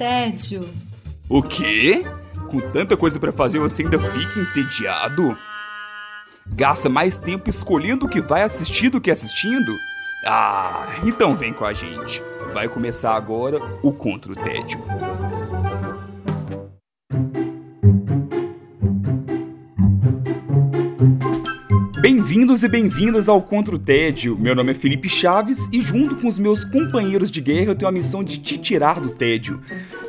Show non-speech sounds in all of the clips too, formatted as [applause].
tédio. O quê? Com tanta coisa para fazer você ainda fica entediado? Gasta mais tempo escolhendo o que vai assistir do que assistindo? Ah, então vem com a gente. Vai começar agora o Contra o Tédio. Bem-vindos e bem-vindas ao Contra o Tédio. Meu nome é Felipe Chaves e, junto com os meus companheiros de guerra, eu tenho a missão de te tirar do tédio.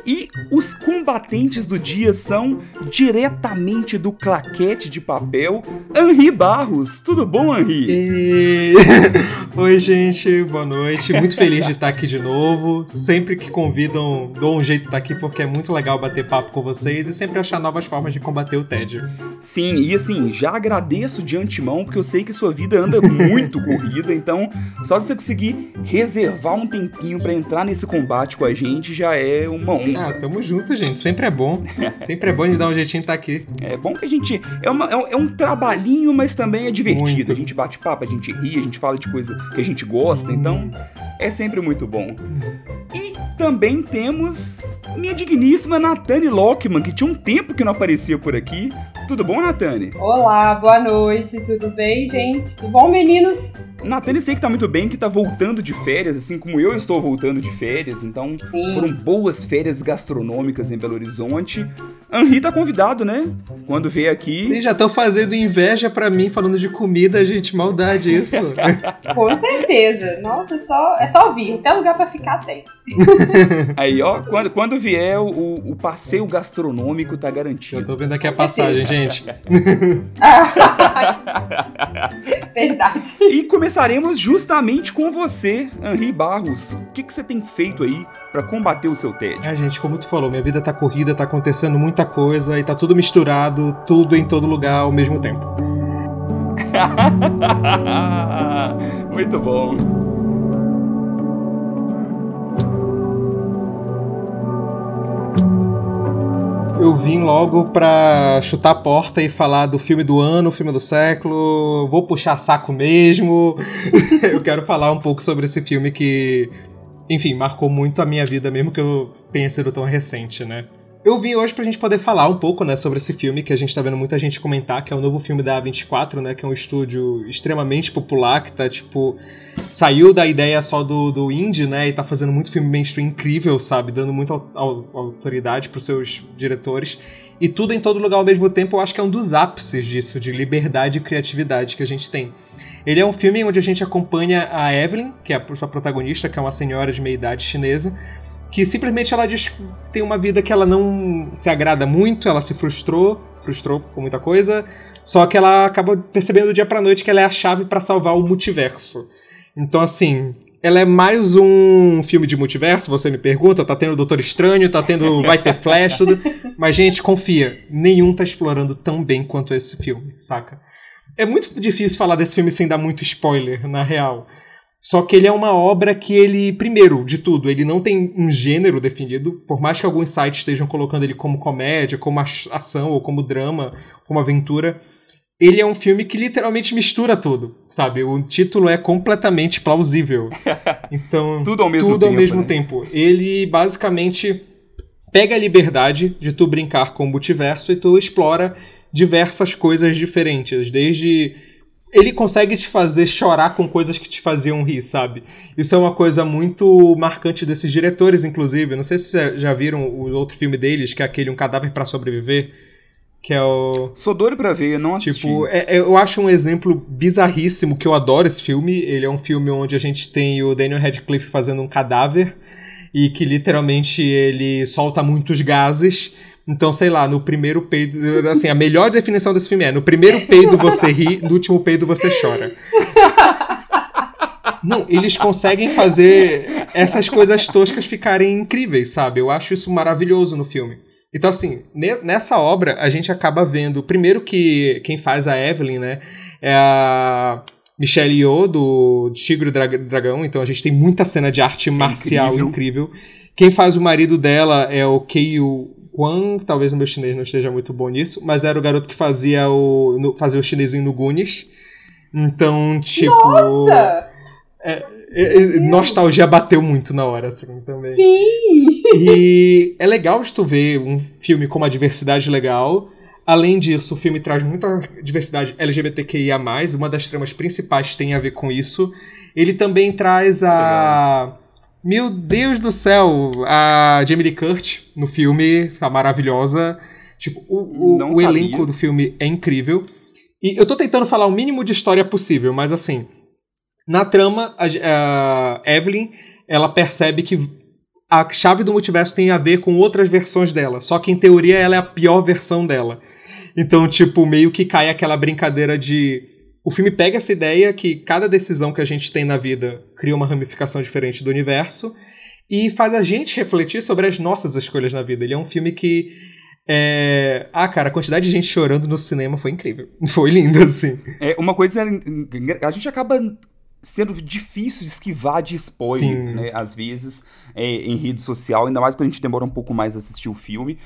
E os combatentes do dia são, diretamente do claquete de papel, Henri Barros. Tudo bom, Henri? E... [laughs] Oi, gente, boa noite. Muito feliz de estar aqui de novo. Sempre que convidam, dou um jeito de estar aqui porque é muito legal bater papo com vocês e sempre achar novas formas de combater o tédio. Sim, e assim, já agradeço de antemão porque eu sei que sua vida anda muito [laughs] corrida, então só de você conseguir reservar um tempinho para entrar nesse combate com a gente já é uma honra. Ah, tamo junto, gente. Sempre é bom. [laughs] Sempre é bom de dar um jeitinho estar aqui. É bom que a gente. É, uma, é, um, é um trabalhinho, mas também é divertido. Muito. A gente bate papo, a gente ri, a gente fala de coisa que a gente gosta, Sim. então é sempre muito bom. E também temos minha digníssima Natane Lockman, que tinha um tempo que não aparecia por aqui. Tudo bom, Natane? Olá, boa noite, tudo bem, gente? Tudo bom, meninos? Natane sei que tá muito bem, que tá voltando de férias, assim como eu estou voltando de férias, então Sim. foram boas férias gastronômicas em Belo Horizonte. Henri tá convidado, né? Quando vier aqui. Vocês já estão fazendo inveja para mim falando de comida, gente, maldade isso. [laughs] Com certeza. Nossa, é só, é só vir, até lugar para ficar tem. [laughs] Aí, ó, quando, quando vier, o, o passeio gastronômico tá garantido. Eu tô vendo aqui a passagem, gente. [laughs] Verdade. E começaremos justamente com você, Henri Barros. O que, que você tem feito aí para combater o seu tédio? É, gente, como tu falou, minha vida tá corrida, tá acontecendo muita coisa e tá tudo misturado, tudo em todo lugar ao mesmo tempo. [laughs] Muito bom. Eu vim logo pra chutar a porta e falar do filme do ano, filme do século. Vou puxar saco mesmo. [laughs] eu quero falar um pouco sobre esse filme que, enfim, marcou muito a minha vida, mesmo que eu tenha sido tão recente, né? Eu vim hoje pra gente poder falar um pouco, né, sobre esse filme que a gente tá vendo muita gente comentar, que é o novo filme da A24, né, que é um estúdio extremamente popular, que tá, tipo, saiu da ideia só do, do indie, né, e tá fazendo muito filme mainstream incrível, sabe, dando muita autoridade pros seus diretores. E tudo em todo lugar ao mesmo tempo, eu acho que é um dos ápices disso, de liberdade e criatividade que a gente tem. Ele é um filme onde a gente acompanha a Evelyn, que é a sua protagonista, que é uma senhora de meia idade chinesa, que simplesmente ela diz tem uma vida que ela não se agrada muito, ela se frustrou, frustrou com muita coisa, só que ela acaba percebendo do dia pra noite que ela é a chave para salvar o multiverso. Então, assim, ela é mais um filme de multiverso, você me pergunta, tá tendo Doutor Estranho, tá tendo [laughs] vai ter Flash, tudo. Mas gente, confia, nenhum tá explorando tão bem quanto esse filme, saca? É muito difícil falar desse filme sem dar muito spoiler, na real. Só que ele é uma obra que ele, primeiro de tudo, ele não tem um gênero definido, por mais que alguns sites estejam colocando ele como comédia, como ação ou como drama, como aventura. Ele é um filme que literalmente mistura tudo, sabe? O título é completamente plausível. [laughs] Então, tudo ao mesmo tudo tempo. Ao mesmo né? tempo. Ele basicamente pega a liberdade de tu brincar com o multiverso e tu explora diversas coisas diferentes, desde ele consegue te fazer chorar com coisas que te faziam rir, sabe? Isso é uma coisa muito marcante desses diretores, inclusive. Não sei se já viram o outro filme deles, que é aquele Um Cadáver para Sobreviver. Que é o. Sou doido pra ver, eu não assisti. Tipo, é, é, eu acho um exemplo bizarríssimo, que eu adoro esse filme. Ele é um filme onde a gente tem o Daniel Radcliffe fazendo um cadáver. E que literalmente ele solta muitos gases então, sei lá, no primeiro peido. Assim, a melhor definição desse filme é: no primeiro peido você ri, no último peido você chora. Não, eles conseguem fazer essas coisas toscas ficarem incríveis, sabe? Eu acho isso maravilhoso no filme. Então, assim, nessa obra a gente acaba vendo, primeiro que quem faz a Evelyn, né, é a Michelle Yeoh, do Tigre e Dragão, então a gente tem muita cena de arte é marcial incrível. incrível. Quem faz o marido dela é o Keiyu Kwan, talvez o meu chinês não esteja muito bom nisso, mas era o garoto que fazia o, no, fazia o chinesinho no Goonies. Então, tipo. Nossa! É, é, é nostalgia bateu muito na hora, assim, também. Sim! E é legal de tu ver um filme com uma diversidade legal. Além disso, o filme traz muita diversidade LGBTQIA+, uma das tramas principais tem a ver com isso. Ele também traz a... Meu Deus do céu! A Jamie Lee Curtis no filme, a maravilhosa. Tipo, o, o, o elenco do filme é incrível. E eu tô tentando falar o mínimo de história possível, mas assim... Na trama, a, a Evelyn, ela percebe que a chave do multiverso tem a ver com outras versões dela. Só que em teoria ela é a pior versão dela. Então, tipo, meio que cai aquela brincadeira de. O filme pega essa ideia que cada decisão que a gente tem na vida cria uma ramificação diferente do universo e faz a gente refletir sobre as nossas escolhas na vida. Ele é um filme que. É... Ah, cara, a quantidade de gente chorando no cinema foi incrível. [laughs] Foi lindo, assim. É, uma coisa. A gente acaba sendo difícil de esquivar de spoiler, né? Às vezes, é, em rede social, ainda mais quando a gente demora um pouco mais a assistir o filme.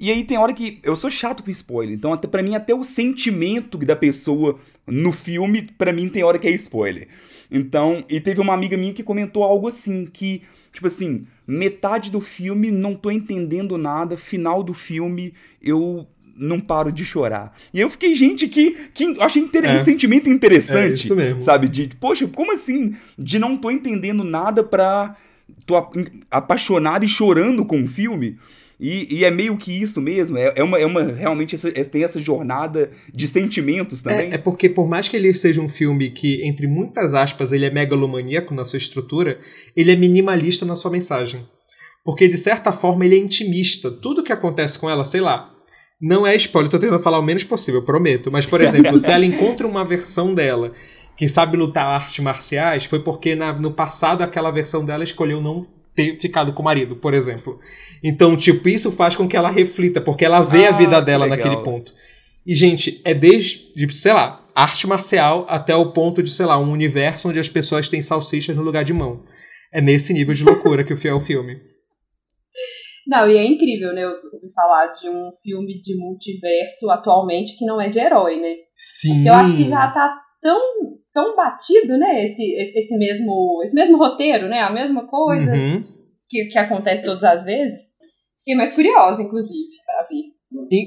E aí tem hora que eu sou chato com spoiler, então até para mim até o sentimento da pessoa no filme, para mim tem hora que é spoiler. Então, e teve uma amiga minha que comentou algo assim, que tipo assim, metade do filme não tô entendendo nada, final do filme eu não paro de chorar. E eu fiquei, gente, que, que achei inter... é. um sentimento interessante, é isso mesmo. sabe? De, poxa, como assim? De não tô entendendo nada pra. tô apaixonado e chorando com o filme. E, e, é meio que isso mesmo, é, é, uma, é uma realmente essa, é, tem essa jornada de sentimentos também. É, é, porque por mais que ele seja um filme que, entre muitas aspas, ele é megalomaníaco na sua estrutura, ele é minimalista na sua mensagem. Porque, de certa forma, ele é intimista. Tudo que acontece com ela, sei lá, não é spoiler, tô tentando falar o menos possível, prometo. Mas, por exemplo, se ela encontra uma versão dela que sabe lutar artes marciais, foi porque na, no passado aquela versão dela escolheu não ter ficado com o marido, por exemplo. Então, tipo, isso faz com que ela reflita, porque ela vê ah, a vida dela naquele ponto. E, gente, é desde, sei lá, arte marcial até o ponto de, sei lá, um universo onde as pessoas têm salsichas no lugar de mão. É nesse nível de loucura que é o filme. [laughs] Não, e é incrível, né? Eu ouvi falar de um filme de multiverso atualmente que não é de herói, né? Sim. Eu acho que já tá tão, tão batido, né? Esse, esse, mesmo, esse mesmo roteiro, né? A mesma coisa uhum. que, que acontece todas as vezes. Fiquei mais curiosa, inclusive, para ver.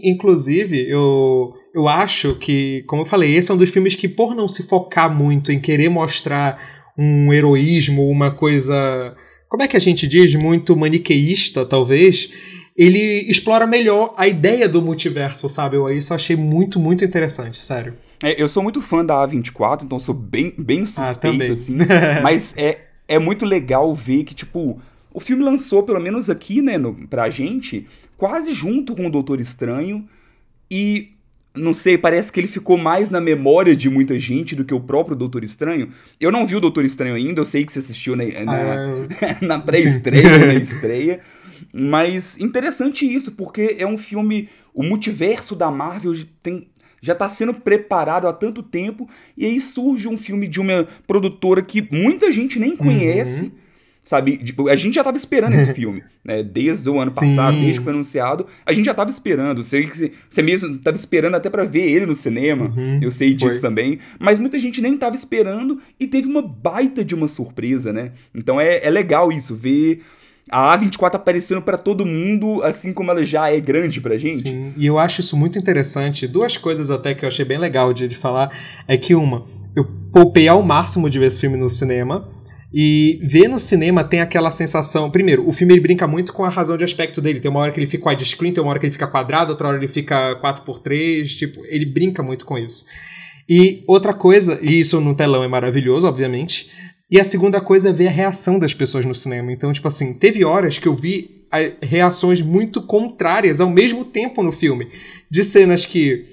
Inclusive, eu, eu acho que, como eu falei, esse é um dos filmes que, por não se focar muito em querer mostrar um heroísmo, uma coisa. Como é que a gente diz? Muito maniqueísta, talvez. Ele explora melhor a ideia do multiverso, sabe? Eu isso achei muito, muito interessante, sério. É, eu sou muito fã da A24, então sou bem, bem ah, suspeito, ah, assim. [laughs] mas é, é muito legal ver que, tipo, o filme lançou, pelo menos aqui, né, no, pra gente, quase junto com o Doutor Estranho. E não sei, parece que ele ficou mais na memória de muita gente do que o próprio Doutor Estranho. Eu não vi o Doutor Estranho ainda, eu sei que você assistiu na, na, ah, [laughs] na pré-estreia, na estreia. Mas interessante isso, porque é um filme. O multiverso da Marvel tem já está sendo preparado há tanto tempo, e aí surge um filme de uma produtora que muita gente nem conhece. Uhum. Sabe, tipo, a gente já estava esperando esse [laughs] filme, né? Desde o ano Sim. passado, desde que foi anunciado, a gente já estava esperando. Sei que você mesmo estava esperando até para ver ele no cinema. Uhum. Eu sei disso foi. também. Mas muita gente nem estava esperando e teve uma baita de uma surpresa, né? Então é, é legal isso, ver a A24 aparecendo para todo mundo, assim como ela já é grande pra gente. Sim, e eu acho isso muito interessante. Duas coisas até que eu achei bem legal de, de falar é que uma, eu poupei ao máximo de ver esse filme no cinema. E ver no cinema tem aquela sensação. Primeiro, o filme ele brinca muito com a razão de aspecto dele. Tem uma hora que ele fica widescreen, tem uma hora que ele fica quadrado, outra hora ele fica 4x3. Tipo, ele brinca muito com isso. E outra coisa, e isso no telão é maravilhoso, obviamente, e a segunda coisa é ver a reação das pessoas no cinema. Então, tipo assim, teve horas que eu vi reações muito contrárias ao mesmo tempo no filme. De cenas que.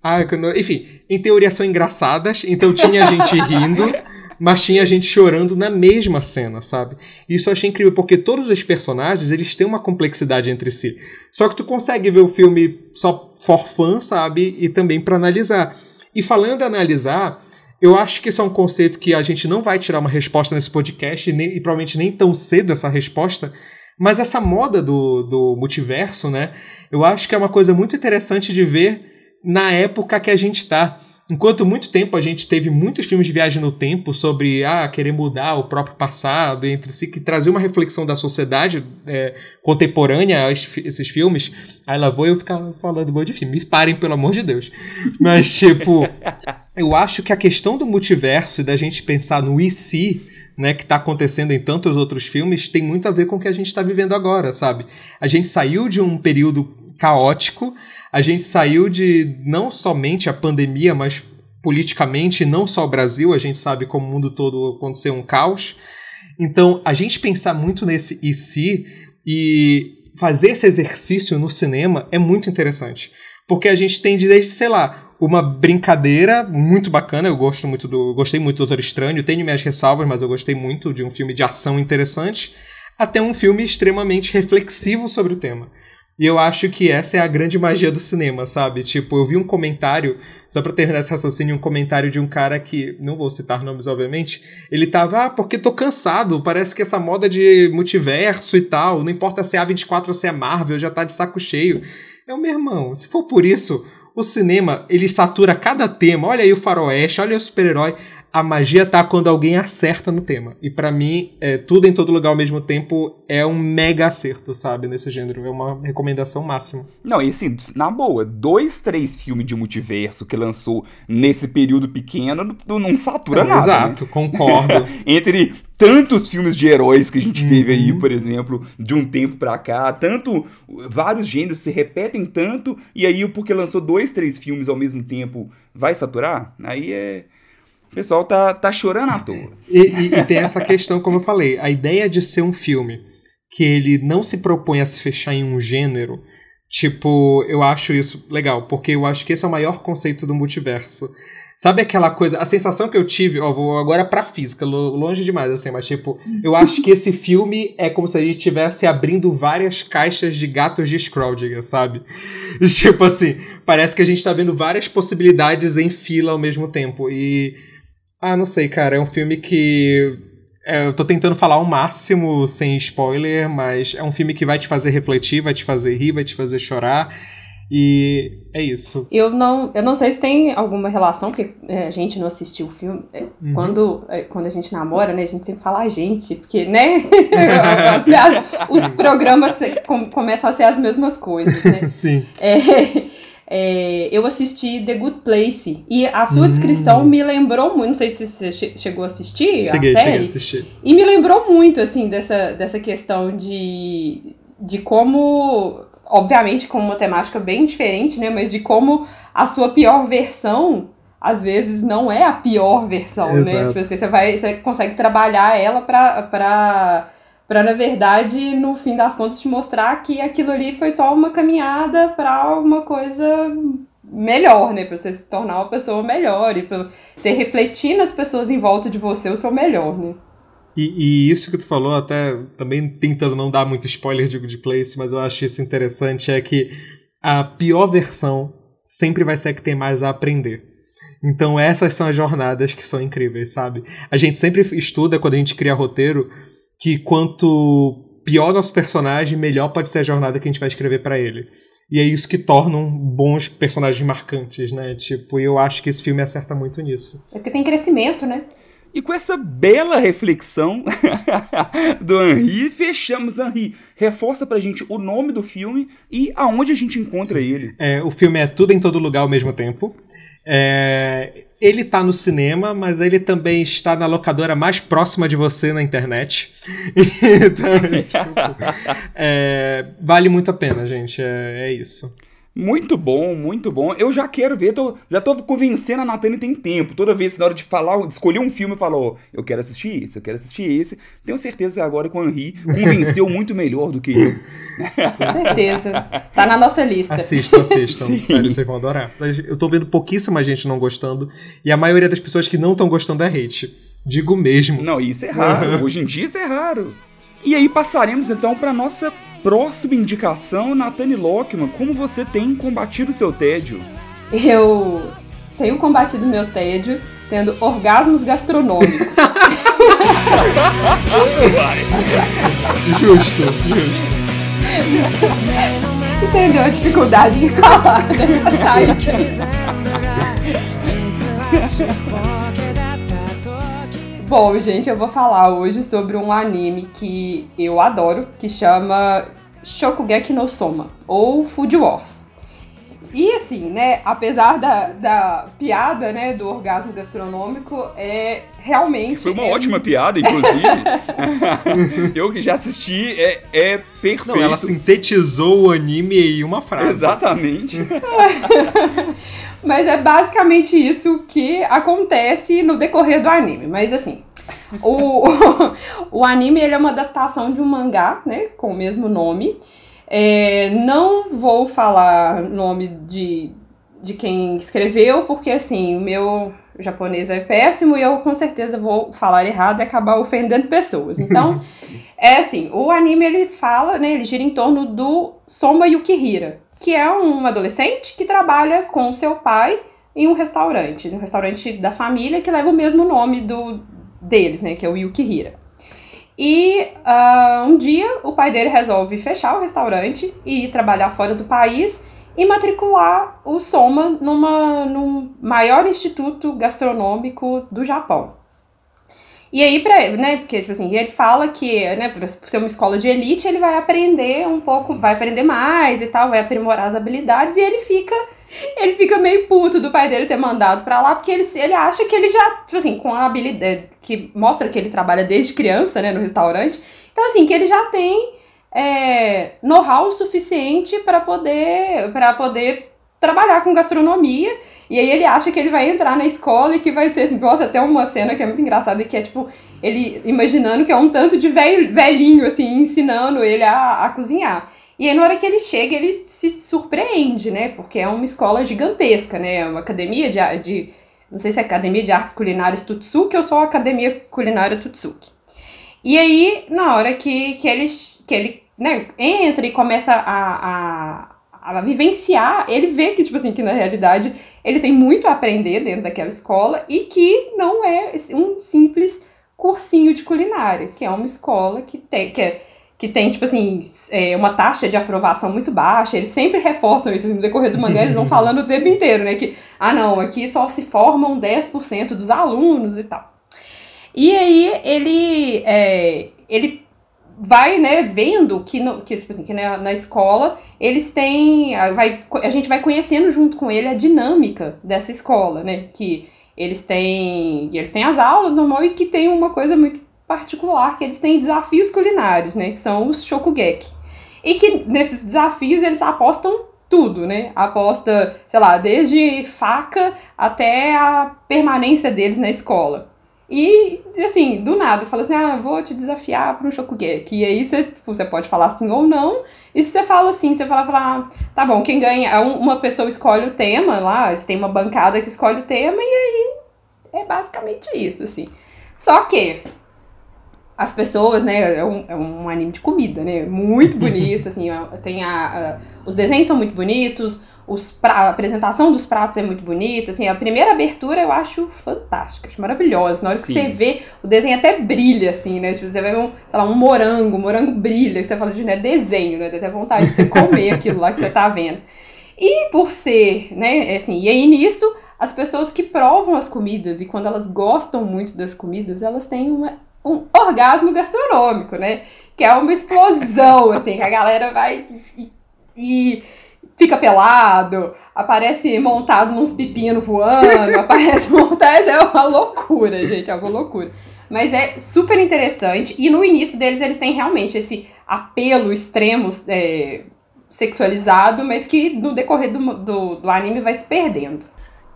Ah, enfim, em teoria são engraçadas, então tinha gente [laughs] rindo, mas tinha gente chorando na mesma cena, sabe? Isso eu achei incrível, porque todos os personagens, eles têm uma complexidade entre si. Só que tu consegue ver o filme só for fun, sabe? E também para analisar. E falando em analisar, eu acho que isso é um conceito que a gente não vai tirar uma resposta nesse podcast, e, nem, e provavelmente nem tão cedo essa resposta, mas essa moda do, do multiverso, né? Eu acho que é uma coisa muito interessante de ver na época que a gente está. Enquanto muito tempo a gente teve muitos filmes de viagem no tempo sobre ah, querer mudar o próprio passado entre si, que trazia uma reflexão da sociedade é, contemporânea a esses filmes. Aí lá vou eu ficar falando um de filme. Me parem, pelo amor de Deus. Mas, tipo, [laughs] eu acho que a questão do multiverso e da gente pensar no e se, né, que está acontecendo em tantos outros filmes, tem muito a ver com o que a gente está vivendo agora, sabe? A gente saiu de um período caótico a gente saiu de não somente a pandemia, mas politicamente, não só o Brasil, a gente sabe como o mundo todo aconteceu um caos. Então, a gente pensar muito nesse e se e fazer esse exercício no cinema é muito interessante. Porque a gente tem desde, sei lá, uma brincadeira muito bacana. Eu gosto muito do. Gostei muito do Doutor Estranho, tenho minhas ressalvas, mas eu gostei muito de um filme de ação interessante, até um filme extremamente reflexivo sobre o tema. E eu acho que essa é a grande magia do cinema, sabe? Tipo, eu vi um comentário, só pra terminar esse raciocínio, um comentário de um cara que, não vou citar nomes, obviamente, ele tava, ah, porque tô cansado, parece que essa moda de multiverso e tal, não importa se é A24 ou se é Marvel, já tá de saco cheio. É o meu irmão, se for por isso, o cinema, ele satura cada tema, olha aí o faroeste, olha o super-herói, a magia tá quando alguém acerta no tema. E para mim, é, tudo em todo lugar ao mesmo tempo é um mega acerto, sabe? Nesse gênero. É uma recomendação máxima. Não, e assim, na boa, dois, três filmes de multiverso que lançou nesse período pequeno não satura nada. Exato, né? concordo. [laughs] Entre tantos filmes de heróis que a gente teve aí, uhum. por exemplo, de um tempo pra cá, tanto vários gêneros se repetem tanto, e aí porque lançou dois, três filmes ao mesmo tempo, vai saturar? Aí é o pessoal tá, tá chorando à toa. E, e, e tem essa questão, como eu falei, a ideia de ser um filme que ele não se propõe a se fechar em um gênero, tipo, eu acho isso legal, porque eu acho que esse é o maior conceito do multiverso. Sabe aquela coisa, a sensação que eu tive, ó, vou agora pra física, longe demais, assim, mas tipo, eu acho que esse filme é como se a gente estivesse abrindo várias caixas de gatos de Scrooge, sabe? [laughs] tipo assim, parece que a gente tá vendo várias possibilidades em fila ao mesmo tempo. E ah, não sei, cara. É um filme que. É, eu tô tentando falar o máximo sem spoiler, mas é um filme que vai te fazer refletir, vai te fazer rir, vai te fazer chorar. E é isso. Eu não, eu não sei se tem alguma relação, porque é, a gente não assistiu o filme. É, uhum. Quando, é, quando a gente namora, né, a gente sempre fala a gente, porque, né? [laughs] os programas começam a ser as mesmas coisas, né? [laughs] Sim. É, é, eu assisti The Good Place e a sua hum. descrição me lembrou muito. Não sei se você chegou a assistir cheguei, a série. Cheguei a. E me lembrou muito, assim, dessa, dessa questão de, de como. Obviamente, com uma temática bem diferente, né? Mas de como a sua pior versão às vezes não é a pior versão, né? Exato. né? Tipo assim, você vai, você consegue trabalhar ela pra para na verdade, no fim das contas, te mostrar que aquilo ali foi só uma caminhada para uma coisa melhor, né? Para você se tornar uma pessoa melhor e para você refletir nas pessoas em volta de você o seu melhor, né? E, e, isso que tu falou, até também tentando não dar muito spoiler de Good Place, mas eu acho isso interessante, é que a pior versão sempre vai ser a que tem mais a aprender. Então essas são as jornadas que são incríveis, sabe? A gente sempre estuda quando a gente cria roteiro que quanto pior nosso personagem, melhor pode ser a jornada que a gente vai escrever para ele. E é isso que tornam bons personagens marcantes, né? Tipo, eu acho que esse filme acerta muito nisso. É porque tem crescimento, né? E com essa bela reflexão [laughs] do Henri, fechamos. Henri, reforça pra gente o nome do filme e aonde a gente encontra Sim. ele. É, o filme é Tudo em Todo Lugar ao mesmo tempo. É, ele está no cinema, mas ele também está na locadora mais próxima de você na internet. [laughs] então, [laughs] tipo, é, vale muito a pena, gente. É, é isso. Muito bom, muito bom. Eu já quero ver, tô, já tô convencendo a Natane tem tempo. Toda vez na hora de falar, de escolher um filme, eu falo, oh, eu quero assistir esse, eu quero assistir esse. Tenho certeza que agora com o Henri convenceu [laughs] muito melhor do que eu. Com certeza. Tá na nossa lista. Assistam, assistam. [laughs] Sim. Vocês vão adorar. Eu tô vendo pouquíssima gente não gostando e a maioria das pessoas que não estão gostando é hate. Digo mesmo. Não, isso é raro. [laughs] Hoje em dia isso é raro. E aí passaremos então para nossa Próxima indicação, Nathani Lockman, como você tem combatido seu tédio? Eu tenho combatido meu tédio tendo orgasmos gastronômicos. [laughs] justo, justo. Entendeu a dificuldade de falar, né? [laughs] [laughs] Bom, gente, eu vou falar hoje sobre um anime que eu adoro, que chama Shokugeki no Soma, ou Food Wars. E assim, né, apesar da, da piada, né, do orgasmo gastronômico, é realmente... Foi uma é... ótima piada, inclusive. [laughs] eu que já assisti, é, é perfeito. Não, ela sintetizou o anime em uma frase. Exatamente. [laughs] Mas é basicamente isso que acontece no decorrer do anime. Mas assim, [laughs] o, o anime ele é uma adaptação de um mangá, né, com o mesmo nome. É, não vou falar nome de, de quem escreveu, porque assim, o meu japonês é péssimo e eu com certeza vou falar errado e acabar ofendendo pessoas. Então, [laughs] é assim, o anime ele fala, né, ele gira em torno do Soma Yukihira, que é um adolescente que trabalha com seu pai em um restaurante, um restaurante da família que leva o mesmo nome do deles, né, que é o Yukihira. E uh, um dia o pai dele resolve fechar o restaurante e ir trabalhar fora do país e matricular o Soma numa, num maior instituto gastronômico do Japão. E aí, pra, né, porque, tipo assim, ele fala que, né, por ser uma escola de elite, ele vai aprender um pouco, vai aprender mais e tal, vai aprimorar as habilidades, e ele fica, ele fica meio puto do pai dele ter mandado pra lá, porque ele, ele acha que ele já, tipo assim, com a habilidade, que mostra que ele trabalha desde criança, né, no restaurante, então, assim, que ele já tem é, know-how suficiente para poder, para poder trabalhar com gastronomia. E aí ele acha que ele vai entrar na escola e que vai ser assim, nossa, até uma cena que é muito engraçada, que é tipo, ele imaginando que é um tanto de velhinho, assim, ensinando ele a, a cozinhar. E aí, na hora que ele chega, ele se surpreende, né? Porque é uma escola gigantesca, né? É uma academia de, de. Não sei se é Academia de Artes Culinárias Tutsuki ou só Academia Culinária Tutsuki. E aí, na hora que, que ele, que ele né, entra e começa a, a a vivenciar, ele vê que, tipo assim, que na realidade ele tem muito a aprender dentro daquela escola e que não é um simples cursinho de culinária, que é uma escola que tem, que, é, que tem tipo assim, é, uma taxa de aprovação muito baixa, eles sempre reforçam isso, no decorrer do mangá eles vão [laughs] falando o tempo inteiro, né, que, ah não, aqui só se formam 10% dos alunos e tal. E aí ele, é, ele vai, né, vendo que, no, que, tipo assim, que na, na escola eles têm. Vai, a gente vai conhecendo junto com ele a dinâmica dessa escola, né? Que eles têm. Eles têm as aulas normal e que tem uma coisa muito particular, que eles têm desafios culinários, né? Que são os shokugeki. E que nesses desafios eles apostam tudo, né? Aposta, sei lá, desde faca até a permanência deles na escola. E, assim, do nada, fala assim, ah, vou te desafiar para um Shokugeki. E aí você, tipo, você pode falar sim ou não. E se você fala assim, você fala, fala ah, tá bom, quem ganha, uma pessoa escolhe o tema lá, eles têm uma bancada que escolhe o tema, e aí é basicamente isso, assim. Só que as pessoas, né, é um, é um anime de comida, né, muito bonito, assim, tem a, a, os desenhos são muito bonitos, os pra, a apresentação dos pratos é muito bonita, assim, a primeira abertura eu acho fantástica, acho maravilhosa. Na hora Sim. que você vê, o desenho até brilha, assim, né? Tipo, você vê um, sei lá, um morango, o morango brilha, você fala de né, desenho, né? Dá até vontade de você comer aquilo lá que você tá vendo. E por ser, né, assim, e aí nisso, as pessoas que provam as comidas e quando elas gostam muito das comidas, elas têm uma, um orgasmo gastronômico, né? Que é uma explosão, assim, que a galera vai e, e fica pelado, aparece montado nos pepinos voando, [laughs] aparece montado. É uma loucura, gente, é uma loucura. Mas é super interessante. E no início deles, eles têm realmente esse apelo extremo é, sexualizado, mas que no decorrer do, do, do, anime vai se perdendo.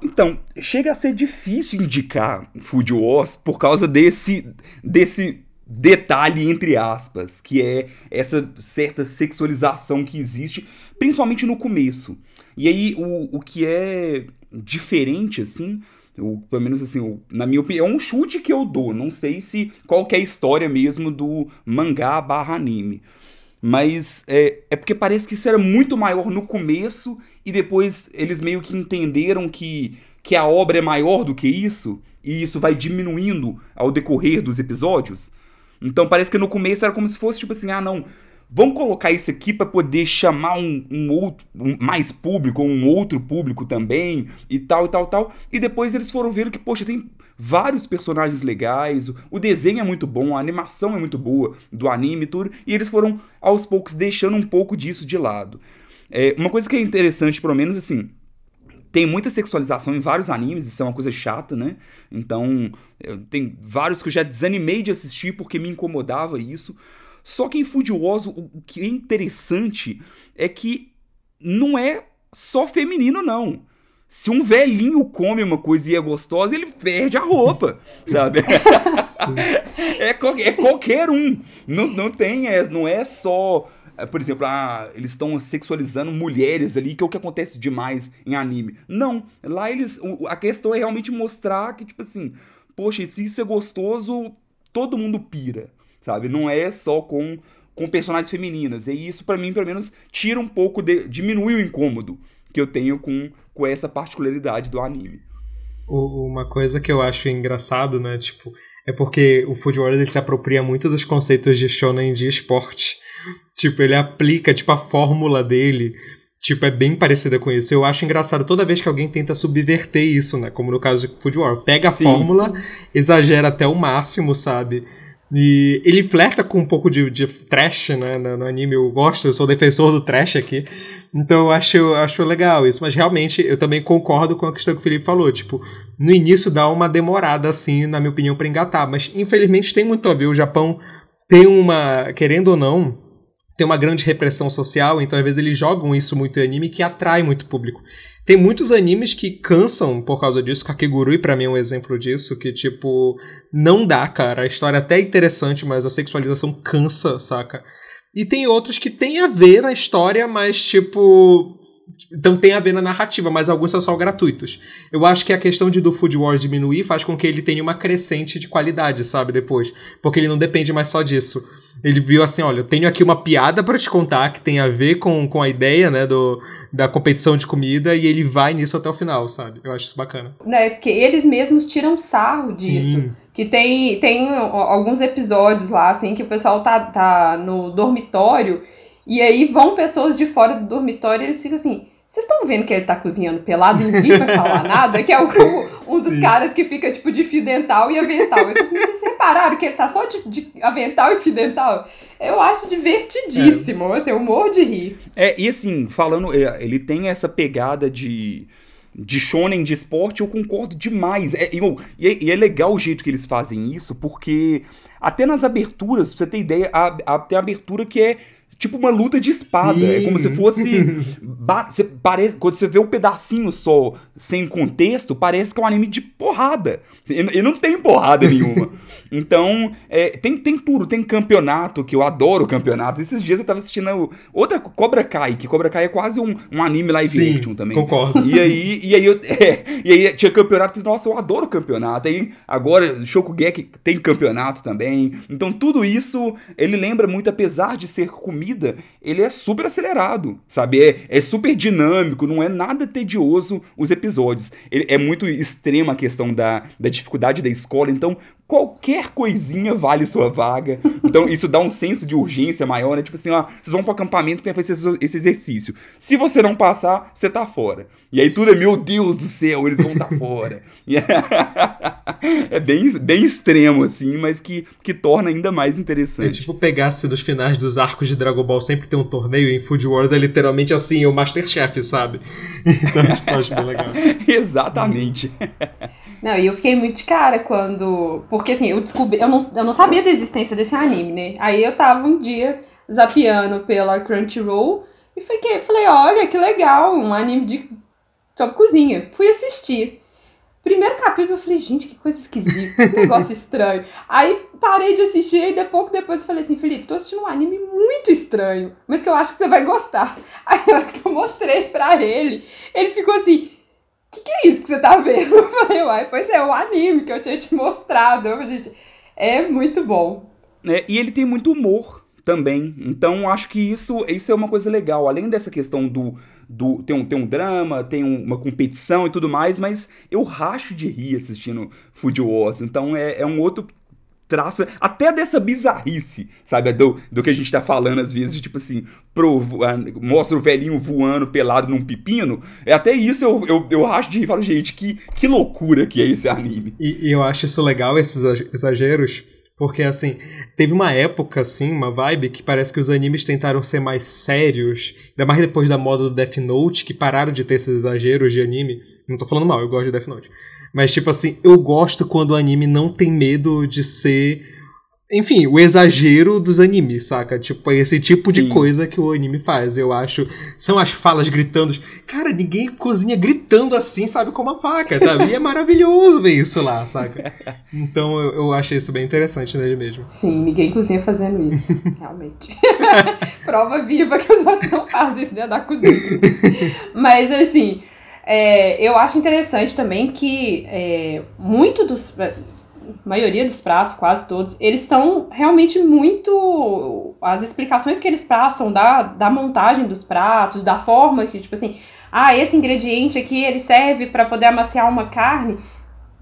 Então, chega a ser difícil indicar Food Wars por causa desse, desse detalhe entre aspas, que é essa certa sexualização que existe, principalmente no começo. E aí o, o que é diferente assim, pelo menos assim, na minha opinião, é um chute que eu dou, não sei se qual é a história mesmo do mangá barra anime. Mas é, é porque parece que isso era muito maior no começo e depois eles meio que entenderam que, que a obra é maior do que isso e isso vai diminuindo ao decorrer dos episódios. Então parece que no começo era como se fosse tipo assim, ah não, vamos colocar isso aqui para poder chamar um, um outro, um, mais público, um outro público também, e tal, e tal, tal. E depois eles foram ver que, poxa, tem vários personagens legais, o desenho é muito bom, a animação é muito boa do anime e tudo, e eles foram aos poucos deixando um pouco disso de lado. É, uma coisa que é interessante, pelo menos assim, tem muita sexualização em vários animes, isso é uma coisa chata, né? Então, tem vários que eu já desanimei de assistir porque me incomodava isso. Só que em Wars, o, que é interessante é que não é só feminino, não. Se um velhinho come uma coisinha gostosa, ele perde a roupa, [laughs] sabe? [laughs] é, é, qualquer um. Não, não tem, é, não é só por exemplo, ah, eles estão sexualizando mulheres ali, que é o que acontece demais em anime. Não, lá eles. A questão é realmente mostrar que, tipo assim, poxa, se isso é gostoso, todo mundo pira sabe? Não é só com, com personagens femininas. E isso, para mim, pelo menos, tira um pouco, de, diminui o incômodo que eu tenho com, com essa particularidade do anime. Uma coisa que eu acho engraçado, né, tipo, é porque o Food Wars ele se apropria muito dos conceitos de shonen de esporte. Tipo, ele aplica, tipo, a fórmula dele, tipo, é bem parecida com isso. Eu acho engraçado toda vez que alguém tenta subverter isso, né, como no caso de Food Wars. Pega a sim, fórmula, sim. exagera até o máximo, sabe? E ele flerta com um pouco de, de trash, né, no, no, anime. Eu gosto, eu sou defensor do trash aqui. Então eu acho, acho legal isso. Mas realmente eu também concordo com a questão que o Felipe falou. Tipo, no início dá uma demorada, assim, na minha opinião, para engatar. Mas infelizmente tem muito a ver. O Japão tem uma, querendo ou não, tem uma grande repressão social. Então às vezes eles jogam isso muito em anime que atrai muito público. Tem muitos animes que cansam por causa disso. Kakegurui, para mim, é um exemplo disso. Que, tipo, não dá, cara. A história até é interessante, mas a sexualização cansa, saca? E tem outros que tem a ver na história, mas, tipo. Então tem a ver na narrativa, mas alguns são só gratuitos. Eu acho que a questão de do Food Wars diminuir faz com que ele tenha uma crescente de qualidade, sabe? Depois. Porque ele não depende mais só disso. Ele viu assim: olha, eu tenho aqui uma piada para te contar que tem a ver com, com a ideia, né, do da competição de comida e ele vai nisso até o final, sabe? Eu acho isso bacana. Né, porque eles mesmos tiram sarro disso. Sim. Que tem, tem alguns episódios lá, assim, que o pessoal tá, tá no dormitório e aí vão pessoas de fora do dormitório e eles ficam assim. Vocês estão vendo que ele tá cozinhando pelado e ninguém vai falar nada? Que é o, um dos Sim. caras que fica, tipo, de fio dental e avental. Eu falei, vocês repararam que ele tá só de, de avental e fio dental? Eu acho divertidíssimo, é. assim, eu morro de rir. É, e assim, falando, é, ele tem essa pegada de de shonen de esporte, eu concordo demais. É, eu, e, é, e, é, legal o jeito que eles fazem isso, porque até nas aberturas, pra você ter ideia, a, a, tem a abertura que é tipo uma luta de espada. Sim. É como se fosse. [laughs] você, parece, quando você vê um pedacinho só sem contexto, parece que é um anime de porrada. E não tem porrada nenhuma. [laughs] então, é, tem, tem tudo. Tem campeonato, que eu adoro campeonato. Esses dias eu tava assistindo outra Cobra Kai, que Cobra Kai é quase um, um anime live Sim, action também. Concordo. E aí, e aí, eu, [laughs] é, e aí tinha campeonato. Nossa, eu adoro campeonato. Aí agora Shokugeki tem campeonato também. Então tudo isso ele lembra muito, apesar de ser comida ele é super acelerado, sabe? É, é super dinâmico, não é nada tedioso os episódios. Ele, é muito extrema a questão da, da dificuldade da escola, então qualquer coisinha vale sua vaga. Então isso dá um senso de urgência maior, né? Tipo assim, ó, vocês vão pro acampamento, tem que fazer esse, exercício. Se você não passar, você tá fora. E aí tudo é, meu Deus do céu, eles vão tá fora. [laughs] é, bem, bem extremo, assim, mas que, que torna ainda mais interessante. É tipo pegar-se dos finais dos arcos de Dragon Ball sempre tem um torneio, em Food Wars é literalmente assim, o Masterchef, sabe? [laughs] Então, tipo, acho bem legal. [laughs] Exatamente. Não, e eu fiquei muito de cara quando. Porque assim, eu descobri. Eu não, eu não sabia da existência desse anime, né? Aí eu tava um dia zapeando pela Crunchyroll e fiquei, falei, olha que legal, um anime de sobre cozinha. Fui assistir. Primeiro capítulo, eu falei, gente, que coisa esquisita, que negócio estranho. Aí parei de assistir e pouco depois eu falei assim, Felipe, tô assistindo um anime muito estranho, mas que eu acho que você vai gostar. [laughs] Aí na hora que eu mostrei pra ele, ele ficou assim, que que é isso que você tá vendo? [laughs] Eu falei, uai, pois é, o anime que eu tinha te mostrado. Eu, gente, é muito bom. É, e ele tem muito humor também. Então acho que isso, isso é uma coisa legal. Além dessa questão do. do tem, um, tem um drama, tem um, uma competição e tudo mais, mas eu racho de rir assistindo Food Wars. Então é, é um outro traços, até dessa bizarrice, sabe? Do, do que a gente tá falando às vezes, tipo assim, mostra o velhinho voando pelado num pepino. É até isso eu, eu, eu acho de falo, gente, que, que loucura que é esse anime. E, e eu acho isso legal, esses exageros, porque assim, teve uma época, assim, uma vibe que parece que os animes tentaram ser mais sérios, ainda mais depois da moda do Death Note, que pararam de ter esses exageros de anime. Não tô falando mal, eu gosto de Death Note. Mas, tipo assim, eu gosto quando o anime não tem medo de ser enfim, o exagero dos animes, saca? Tipo, é esse tipo Sim. de coisa que o anime faz. Eu acho. São as falas gritando. Cara, ninguém cozinha gritando assim, sabe? Com uma faca, sabe? E é maravilhoso ver isso lá, saca? [laughs] Então eu, eu achei isso bem interessante nele mesmo. Sim, ninguém cozinha fazendo isso, [laughs] realmente. [laughs] Prova viva que os outros não fazem isso dentro da cozinha. Mas assim. É, eu acho interessante também que é, muito dos maioria dos pratos, quase todos, eles são realmente muito. As explicações que eles passam da, da montagem dos pratos, da forma que, tipo assim, ah, esse ingrediente aqui ele serve para poder amaciar uma carne.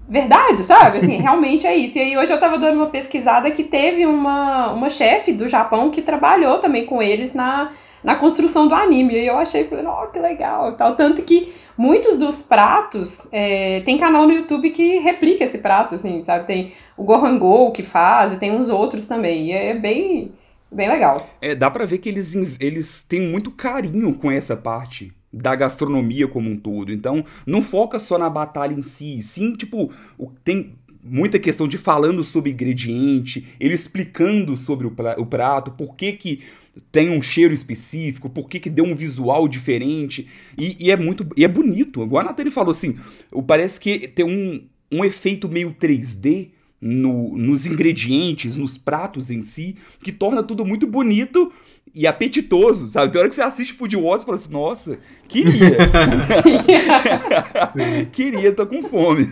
Verdade, sabe? Assim, [laughs] realmente é isso. E aí hoje eu tava dando uma pesquisada que teve uma, uma chefe do Japão que trabalhou também com eles na, na construção do anime. E eu achei, falei, ó, oh, que legal tal. Tanto que muitos dos pratos é, tem canal no YouTube que replica esse prato, assim, sabe? Tem o Gohan Go que faz, e tem uns outros também. E é bem, bem legal. É, dá pra ver que eles, eles têm muito carinho com essa parte da gastronomia como um todo. Então, não foca só na batalha em si, sim, tipo, tem muita questão de falando sobre ingrediente, ele explicando sobre o prato, por que que tem um cheiro específico, por que, que deu um visual diferente. E, e, é muito. E é bonito. Agora a falou assim: parece que tem um, um efeito meio 3D no, nos ingredientes, nos pratos em si, que torna tudo muito bonito e apetitoso, sabe? Tem hora que você assiste Food Wars e fala assim, nossa, queria. [laughs] [laughs] queria, tô com fome.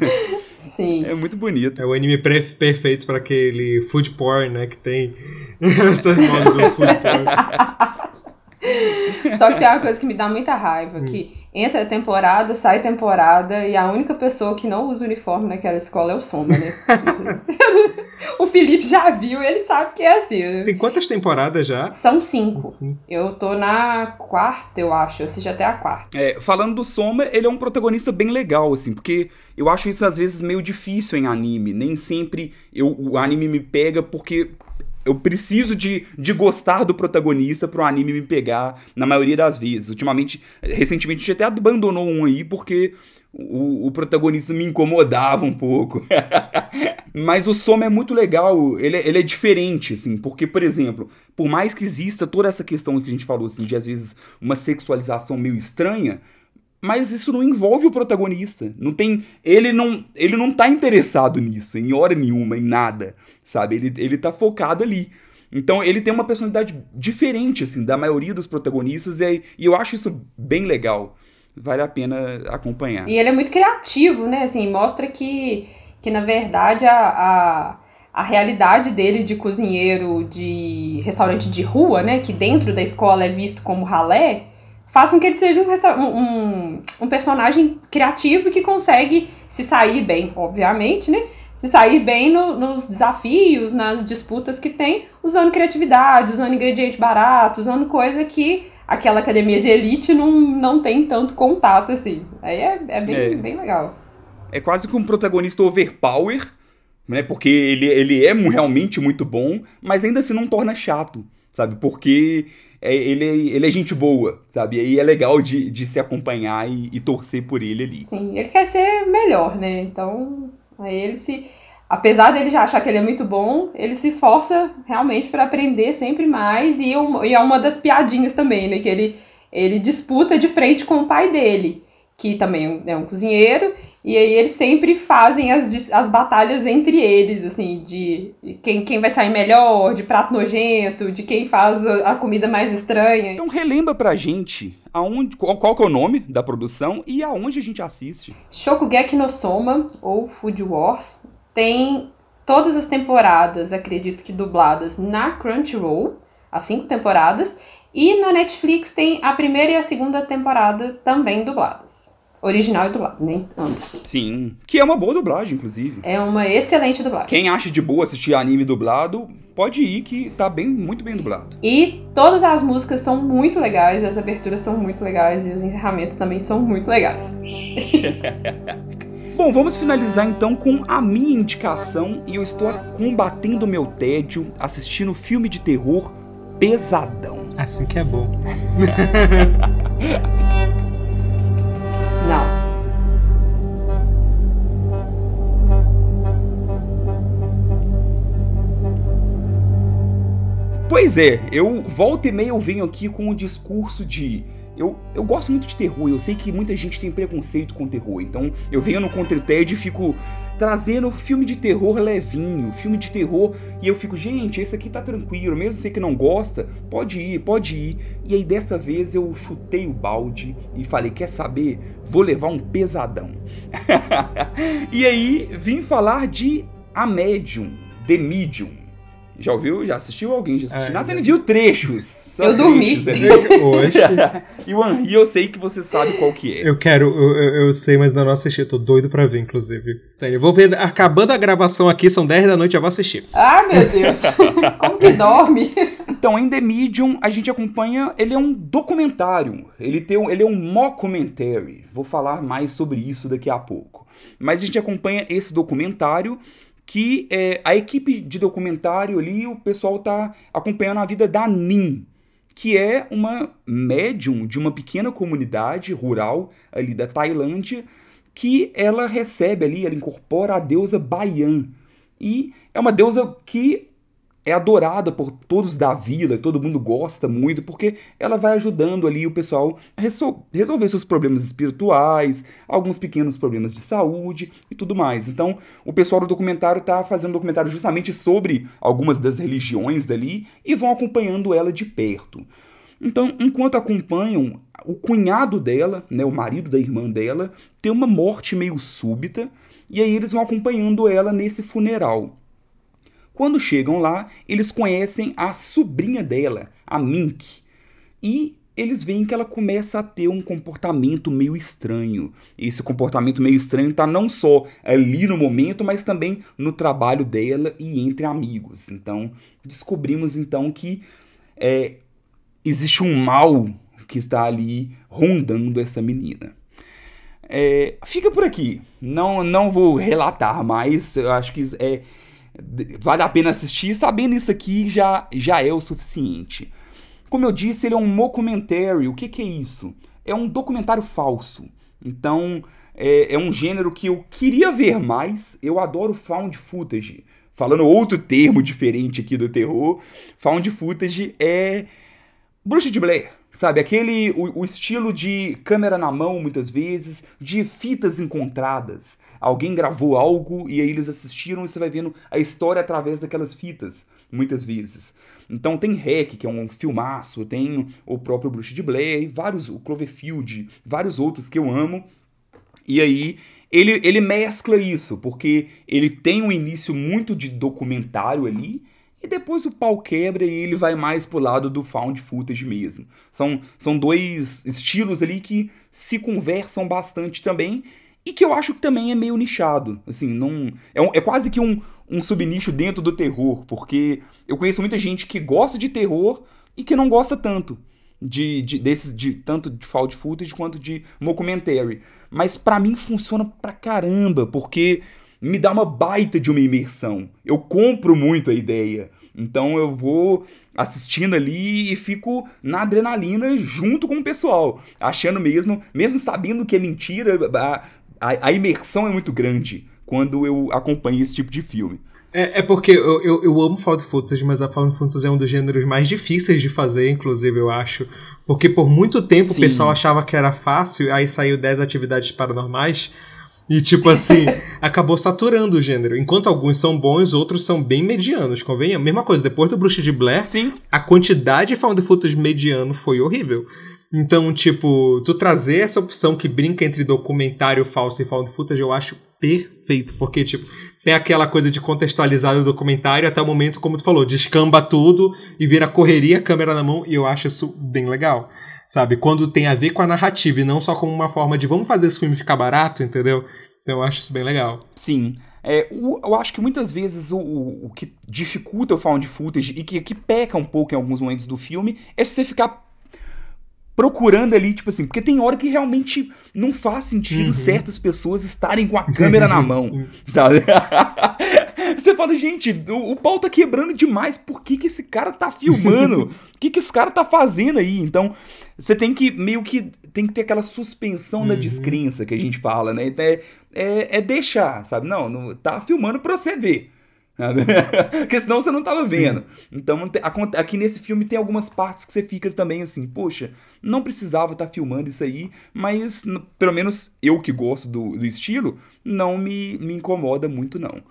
Sim. É muito bonito. É o anime perfeito para aquele food porn, né, que tem [laughs] essas modas do food porn. Só que tem uma coisa que me dá muita raiva, hum. que entra temporada, sai temporada, e a única pessoa que não usa uniforme naquela escola é o Soma, né? [laughs] o Felipe já viu, ele sabe que é assim. Né? Tem quantas temporadas já? São cinco. Eu tô na quarta, eu acho. Eu assisti até a quarta. É, falando do Soma, ele é um protagonista bem legal, assim, porque eu acho isso às vezes meio difícil em anime. Nem sempre eu, o anime me pega porque eu preciso de, de gostar do protagonista pro anime me pegar na maioria das vezes. Ultimamente, recentemente a gente até abandonou um aí porque o, o protagonista me incomodava um pouco. [laughs] Mas o Soma é muito legal, ele, é, ele é diferente, assim, porque, por exemplo, por mais que exista toda essa questão que a gente falou, assim, de às vezes uma sexualização meio estranha, mas isso não envolve o protagonista. Não tem, ele não, ele não tá interessado nisso, em hora nenhuma, em nada, sabe? Ele, ele tá focado ali. Então ele tem uma personalidade diferente, assim, da maioria dos protagonistas, e, e eu acho isso bem legal. Vale a pena acompanhar. E ele é muito criativo, né? Assim, mostra que, que na verdade, a, a, a realidade dele de cozinheiro de restaurante de rua, né? Que dentro da escola é visto como ralé, faz com que ele seja um, um, um personagem criativo que consegue se sair bem, obviamente, né? Se sair bem no, nos desafios, nas disputas que tem, usando criatividade, usando ingrediente barato, usando coisa que aquela academia de elite não, não tem tanto contato, assim. Aí é, é, bem, é. bem legal. É quase que um protagonista overpower, né? Porque ele, ele é realmente muito bom, mas ainda assim não torna chato, sabe? Porque é, ele, ele é gente boa, sabe? E aí é legal de, de se acompanhar e, e torcer por ele ali. Sim, ele quer ser melhor, né? Então, aí ele se. Apesar dele já achar que ele é muito bom, ele se esforça realmente para aprender sempre mais. E, e é uma das piadinhas também, né? Que ele, ele disputa de frente com o pai dele que também é um cozinheiro, e aí eles sempre fazem as, as batalhas entre eles, assim, de quem, quem vai sair melhor, de prato nojento, de quem faz a comida mais estranha. Então relembra pra gente aonde, qual, qual que é o nome da produção e aonde a gente assiste. Shokugeki no Soma, ou Food Wars, tem todas as temporadas, acredito que dubladas na Crunchyroll, as cinco temporadas, e na Netflix tem a primeira e a segunda temporada também dubladas. Original e dublado, né? Ambos. Sim. Que é uma boa dublagem, inclusive. É uma excelente dublagem. Quem acha de boa assistir anime dublado, pode ir que tá bem, muito bem dublado. E todas as músicas são muito legais, as aberturas são muito legais e os encerramentos também são muito legais. [laughs] Bom, vamos finalizar então com a minha indicação e eu estou combatendo meu tédio assistindo filme de terror pesadão. Assim que é bom. [laughs] Pois é, eu volta e meia eu venho aqui com o um discurso de eu, eu gosto muito de terror, eu sei que muita gente tem preconceito com terror, então eu venho no Contra Ted e fico trazendo filme de terror levinho, filme de terror, e eu fico, gente, esse aqui tá tranquilo, mesmo você que não gosta, pode ir, pode ir. E aí dessa vez eu chutei o balde e falei, quer saber? Vou levar um pesadão. [laughs] e aí vim falar de A Medium, The Medium. Já ouviu? Já assistiu? Alguém já assistiu? É, Nathan viu trechos. Eu dormi. Hoje. [laughs] e o Henri, eu sei que você sabe qual que é. Eu quero, eu, eu sei, mas ainda não assisti. Tô doido pra ver, inclusive. Eu vou ver, acabando a gravação aqui, são 10 da noite, eu vou assistir. Ah, meu Deus. [laughs] Como que dorme? Então, em The Medium, a gente acompanha. Ele é um documentário. Ele, tem um, ele é um mockumentary. Vou falar mais sobre isso daqui a pouco. Mas a gente acompanha esse documentário que é, a equipe de documentário ali, o pessoal tá acompanhando a vida da Nin, que é uma médium de uma pequena comunidade rural ali da Tailândia, que ela recebe ali, ela incorpora a deusa Bayan. E é uma deusa que é adorada por todos da vila, todo mundo gosta muito, porque ela vai ajudando ali o pessoal a resolver seus problemas espirituais, alguns pequenos problemas de saúde e tudo mais. Então, o pessoal do documentário está fazendo um documentário justamente sobre algumas das religiões dali e vão acompanhando ela de perto. Então, enquanto acompanham, o cunhado dela, né, o marido da irmã dela, tem uma morte meio súbita, e aí eles vão acompanhando ela nesse funeral. Quando chegam lá, eles conhecem a sobrinha dela, a Mink, e eles veem que ela começa a ter um comportamento meio estranho. Esse comportamento meio estranho está não só ali no momento, mas também no trabalho dela e entre amigos. Então, descobrimos então que é, existe um mal que está ali rondando essa menina. É, fica por aqui. Não, não vou relatar mais. Eu acho que é, vale a pena assistir, sabendo isso aqui já, já é o suficiente. Como eu disse, ele é um mockumentary. O que, que é isso? É um documentário falso. Então, é, é, um gênero que eu queria ver mais. Eu adoro found footage. Falando outro termo diferente aqui do terror, found footage é Bruxa de Blair. Sabe, aquele o, o, estilo de câmera na mão, muitas vezes, de fitas encontradas. Alguém gravou algo e aí eles assistiram e você vai vendo a história através daquelas fitas, muitas vezes. Então tem Hack, que é um filmaço, tem o próprio Bruce de Blair, vários, o Cloverfield, vários outros que eu amo. E aí ele, ele mescla isso, porque ele tem um início muito de documentário ali, e depois o pau quebra e ele vai mais pro lado do found footage mesmo. São, são dois estilos ali que se conversam bastante também e que eu acho que também é meio nichado. Assim, não é, um, é quase que um, um subnicho dentro do terror, porque eu conheço muita gente que gosta de terror e que não gosta tanto de, de desses de tanto de found footage quanto de mockumentary. Mas para mim funciona pra caramba, porque me dá uma baita de uma imersão. Eu compro muito a ideia. Então eu vou assistindo ali e fico na adrenalina junto com o pessoal, achando mesmo, mesmo sabendo que é mentira, a, a, a imersão é muito grande quando eu acompanho esse tipo de filme. É, é porque eu, eu, eu, amo found footage, mas a found footage é um dos gêneros mais difíceis de fazer, inclusive, eu acho. Porque por muito tempo Sim. o pessoal achava que era fácil, aí saiu 10 atividades paranormais. E, tipo assim, [laughs] acabou saturando o gênero. Enquanto alguns são bons, outros são bem medianos, convenha. Mesma coisa, depois do Bruxa de Blair, Sim. a quantidade de found footage mediano foi horrível. Então, tipo, tu trazer essa opção que brinca entre documentário falso e found footage, eu acho perfeito. Porque, tipo, tem aquela coisa de contextualizar o documentário até o momento, como tu falou, descamba tudo e vira correria, câmera na mão, e eu acho isso bem legal. Sabe? Quando tem a ver com a narrativa e não só como uma forma de vamos fazer esse filme ficar barato, entendeu? Então eu acho isso bem legal. Sim. É, o, eu acho que muitas vezes o, o, o, que dificulta o found footage e que, que peca um pouco em alguns momentos do filme é você ficar procurando ali, tipo assim, porque tem hora que realmente não faz sentido uhum. certas pessoas estarem com a câmera na [laughs] mão, sabe? [laughs] Você fala, gente, o, o, pau tá quebrando demais, por que, que esse cara tá filmando? [laughs] O que, que esse cara tá fazendo aí? Então, você tem que meio que tem que ter aquela suspensão uhum. da descrença que a gente fala, né? É, é, é deixar, sabe? Não, não, tá filmando pra você ver. [laughs] Porque senão você não tava vendo. Sim. Então, aqui nesse filme tem algumas partes que você fica também assim, poxa, não precisava estar tá filmando isso aí, mas pelo menos eu que gosto do, do estilo, não me, me incomoda muito, não.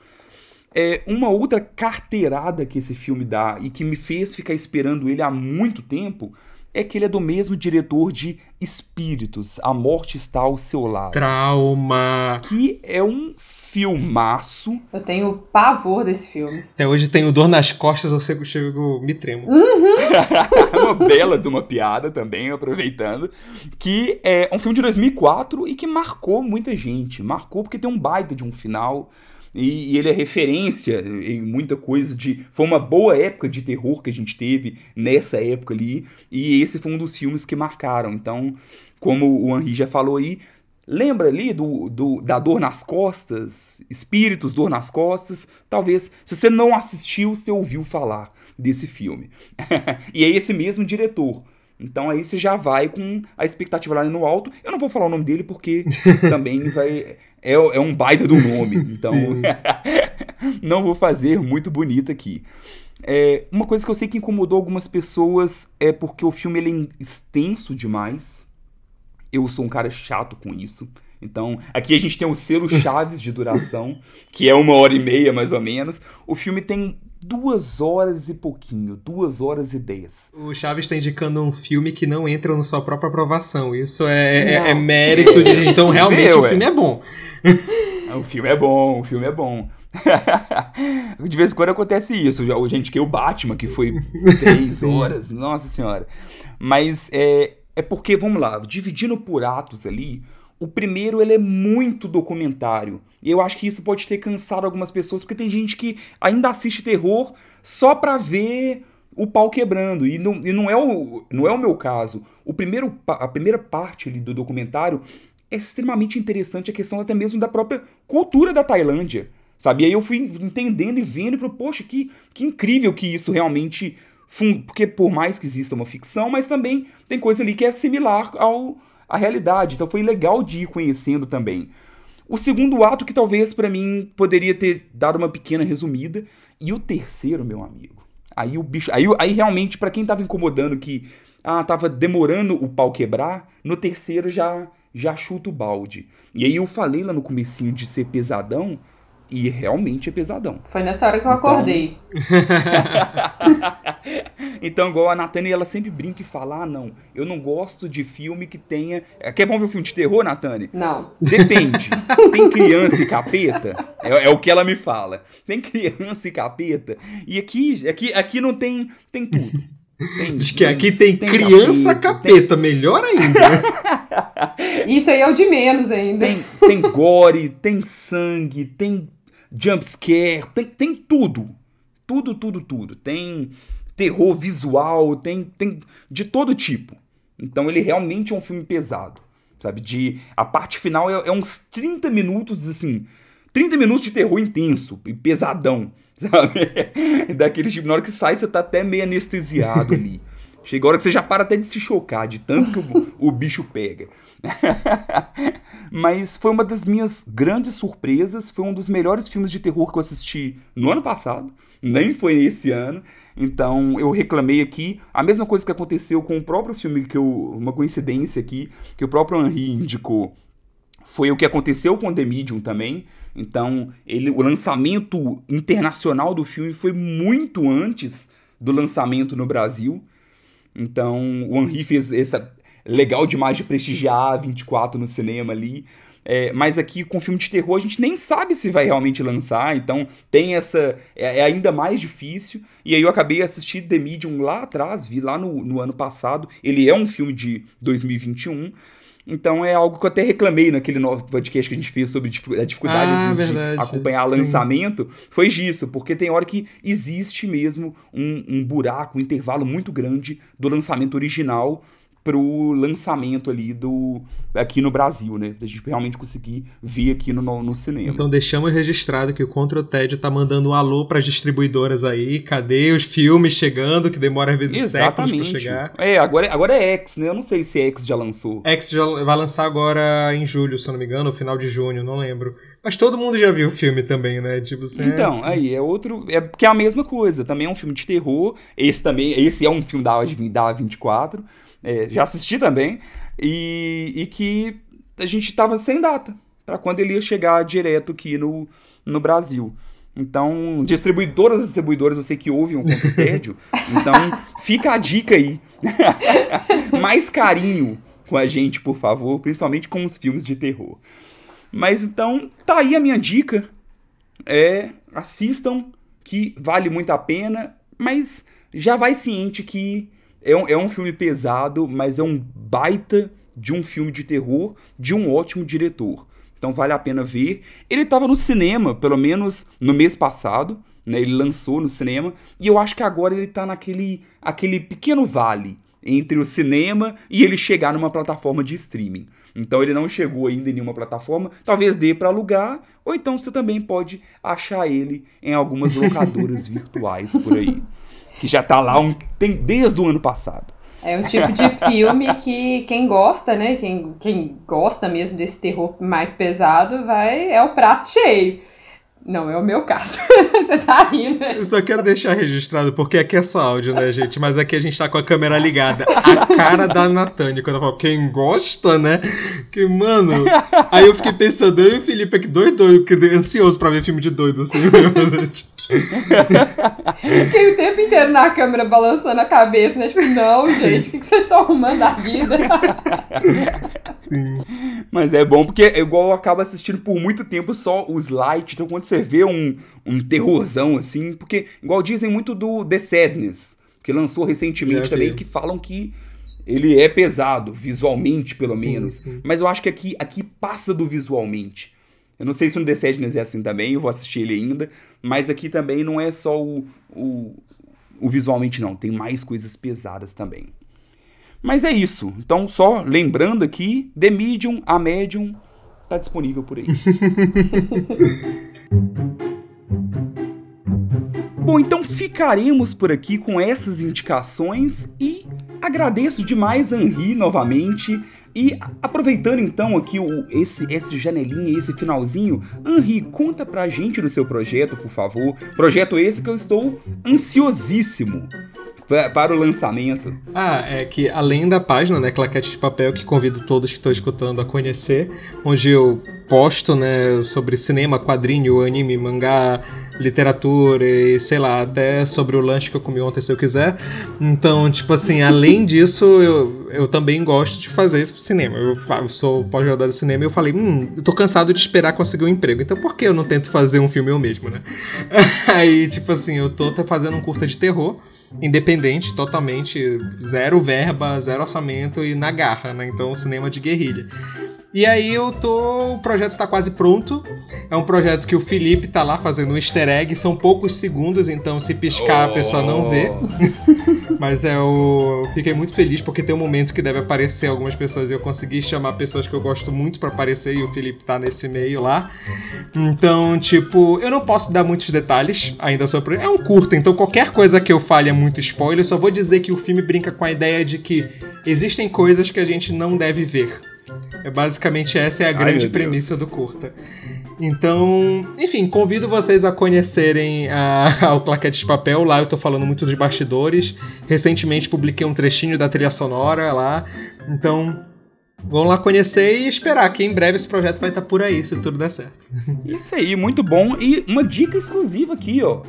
É, uma outra carteirada que esse filme dá e que me fez ficar esperando ele há muito tempo é que ele é do mesmo diretor de Espíritos, A Morte Está ao Seu Lado. Trauma! Que é um filmaço. Eu tenho pavor desse filme. Até hoje tenho dor nas costas, eu chego, chego me tremo. Uhum. [laughs] uma bela de uma piada também, aproveitando. Que é um filme de 2004 e que marcou muita gente. Marcou porque tem um baita de um final. E, e, ele é referência em muita coisa de. Foi uma boa época de terror que a gente teve nessa época ali. E esse foi um dos filmes que marcaram. Então, como o Henri já falou aí, Lembra ali do, do, da dor nas costas? Espíritos, dor nas costas? Talvez, se você não assistiu, você ouviu falar desse filme. [laughs] e é esse mesmo diretor. Então aí você já vai com a expectativa lá no alto. Eu não vou falar o nome dele porque [laughs] também vai. É, é um baita do nome. [laughs] Então [laughs] não vou fazer muito bonito aqui. É, uma coisa que eu sei que incomodou algumas pessoas é porque o filme ele é extenso demais. Eu sou um cara chato com isso. Então, aqui a gente tem o selo [laughs] Chaves de duração, que é uma hora e meia mais ou menos. O filme tem duas horas e pouquinho, duas horas e dez. O Chaves está indicando um filme que não entra na sua própria aprovação. Isso é, é, é mérito de. Então, realmente, o filme é bom. [laughs] o filme é bom, o filme é bom. [laughs] de vez em quando acontece isso. Já, gente, que o Batman, que foi [laughs] três horas, nossa senhora. Mas é, é porque, vamos lá, dividindo por atos ali, o primeiro ele é muito documentário. E eu acho que isso pode ter cansado algumas pessoas, porque tem gente que ainda assiste terror só pra ver o pau quebrando. E não, e não, é, o, não é o meu caso. O primeiro, a primeira parte ali do documentário é extremamente interessante a questão até mesmo da própria cultura da Tailândia. Sabe? E aí eu fui entendendo e vendo e falei, poxa, que, que incrível que isso realmente porque por mais que exista uma ficção, mas também tem coisa ali que é similar ao à realidade. Então foi legal de ir conhecendo também. O segundo ato que talvez para mim poderia ter dado uma pequena resumida e o terceiro, meu amigo. Aí o bicho, aí, aí realmente para quem tava incomodando que ah, tava demorando o pau quebrar, no terceiro já já chuta o balde. E aí eu falei lá no comecinho de ser pesadão, e realmente é pesadão. Foi nessa hora que eu então... acordei. [laughs] então, igual a Natane, ela sempre brinca e fala: ah, não, eu não gosto de filme que tenha. É, quer bom ver um filme de terror, Natane? Não. Depende. [laughs] Tem criança e capeta? É, é, o que ela me fala. Tem criança e capeta? E aqui, aqui, aqui não tem, tem tudo. Tem, Acho que aqui tem, tem criança capeta, capeta tem... melhor ainda. [laughs] Isso aí é o de menos ainda. Tem, tem gore, tem sangue, tem jumpscare, tem, tem tudo. Tudo, tudo, tudo. Tem terror visual, tem, tem de todo tipo. Então ele realmente é um filme pesado. Sabe? De, a parte final é, é uns 30 minutos, assim. 30 minutos de terror intenso e pesadão. [laughs] Sabe? Daquele tipo, na hora que sai, você tá até meio anestesiado ali. Chega a hora que você já para até de se chocar, de tanto que o, [laughs] o bicho pega. [laughs] Mas foi uma das minhas grandes surpresas. Foi um dos melhores filmes de terror que eu assisti no ano passado. Nem foi esse ano. Então eu reclamei aqui. A mesma coisa que aconteceu com o próprio filme, que eu. Uma coincidência aqui, que o próprio Henri indicou. Foi o que aconteceu com The Medium também. Então, ele, o lançamento internacional do filme foi muito antes do lançamento no Brasil. Então, o Henri fez essa legal demais de prestigiar a 24 no cinema ali. É, mas aqui com filme de terror a gente nem sabe se vai realmente lançar, então tem essa. É, é ainda mais difícil. E aí eu acabei assistindo The Medium lá atrás, vi lá no, no ano passado. Ele é um filme de 2021. Então é algo que eu até reclamei naquele novo podcast que a gente fez sobre a dificuldade ah, de acompanhar Sim. lançamento. Foi disso, porque tem hora que existe mesmo um, um buraco, um intervalo muito grande do lançamento original pro lançamento ali do aqui no Brasil, né? Da gente realmente conseguir ver aqui no, no cinema. Então deixamos registrado que o Contra o Tédio tá mandando um alô para as distribuidoras aí. Cadê os filmes chegando que demora às vezes Exatamente. séculos pra chegar? É, agora, agora é X, né? Eu não sei se X já lançou. X já vai lançar agora em julho, se eu não me engano, no final de junho, não lembro. Mas todo mundo já viu o filme também, né? Tipo, então, é... aí é outro. É porque é a mesma coisa. Também é um filme de terror. Esse também. Esse é um filme da, da 24 é, já assisti também, e, e que a gente tava sem data para quando ele ia chegar direto aqui no, no Brasil. Então, distribuidoras e distribuidores, eu sei que ouvem um conto tédio, [laughs] então fica a dica aí. [laughs] Mais carinho com a gente, por favor, principalmente com os filmes de terror. Mas então, tá aí a minha dica. É, assistam, que vale muito a pena, mas já vai ciente que é um, é um filme pesado, mas é um baita de um filme de terror de um ótimo diretor. Então vale a pena ver. Ele estava no cinema, pelo menos no mês passado, né? Ele lançou no cinema e eu acho que agora ele está naquele aquele pequeno vale entre o cinema e ele chegar numa plataforma de streaming. Então ele não chegou ainda em nenhuma plataforma, talvez dê para alugar, ou então você também pode achar ele em algumas locadoras [laughs] virtuais por aí que já tá lá um, tem desde o ano passado. É um tipo de [laughs] filme que quem gosta, né? Quem, quem gosta mesmo desse terror mais pesado vai é o prato cheio. Não é o meu caso. [laughs] Você tá rindo. Eu só quero deixar registrado, porque aqui é só áudio, né, gente? Mas aqui a gente tá com a câmera ligada. A cara da Natânia, quando eu falo, quem gosta, né? Que, mano. Aí eu fiquei pensando, eu e o Felipe aqui, doido, doido, ansioso pra ver filme de doido, assim, [laughs] Fiquei o tempo inteiro na câmera balançando a cabeça, né? Tipo, não, gente, o que, que vocês estão arrumando da vida? Sim. Mas é bom porque é igual eu acabo assistindo por muito tempo só os light. Então quando você vê um, um terrorzão assim, porque igual dizem muito do The Sadness, que lançou recentemente é também, que falam que ele é pesado, visualmente pelo sim, menos. Sim. Mas eu acho que aqui, aqui passa do visualmente. Eu não sei se no The Sadness é assim também, eu vou assistir ele ainda. Mas aqui também não é só o, o, o visualmente, não. Tem mais coisas pesadas também. Mas é isso. Então, só lembrando aqui, The Medium, a Medium, tá disponível por aí. [laughs] Bom, então ficaremos por aqui com essas indicações e agradeço demais Henri novamente e aproveitando então aqui o, esse, esse janelinha, esse finalzinho, Henri, conta pra gente do seu projeto, por favor. Projeto esse que eu estou ansiosíssimo para o lançamento. Ah, é que além da página, né, Claquete de Papel, que convido todos que estão escutando a conhecer, onde eu posto, né, sobre cinema, quadrinho, anime, mangá, literatura e sei lá, até sobre o lanche que eu comi ontem se eu quiser. Então, tipo assim, além [laughs] disso, eu, eu também gosto de fazer cinema. Eu, eu sou pós-graduado de cinema e eu falei, hum, eu tô cansado de esperar conseguir um emprego. Então por que eu não tento fazer um filme eu mesmo, né? [laughs] Aí, tipo assim, eu tô fazendo um curta de terror independente, totalmente, zero verba, zero orçamento e na garra, né? Então, cinema de guerrilha. E aí eu tô. O projeto está quase pronto. É um projeto que o Felipe tá lá fazendo um easter egg. São poucos segundos, então se piscar oh. a pessoa não vê. [laughs] Mas é o. Fiquei muito feliz porque tem um momento que deve aparecer algumas pessoas e eu consegui chamar pessoas que eu gosto muito para aparecer e o Felipe tá nesse meio lá. Então, tipo, eu não posso dar muitos detalhes ainda sobre. É um curto, então qualquer coisa que eu fale é muito spoiler. Eu só vou dizer que o filme brinca com a ideia de que existem coisas que a gente não deve ver. É basicamente essa é a grande Ai, premissa do curta. Então, enfim, convido vocês a conhecerem a, [laughs] o Claquete de Papel. Lá eu tô falando muito dos bastidores. Recentemente publiquei um trechinho da trilha sonora lá. Então, vão lá conhecer e esperar que em breve esse projeto vai estar por aí, se tudo der certo. [laughs] Isso aí, muito bom. E uma dica exclusiva aqui, ó.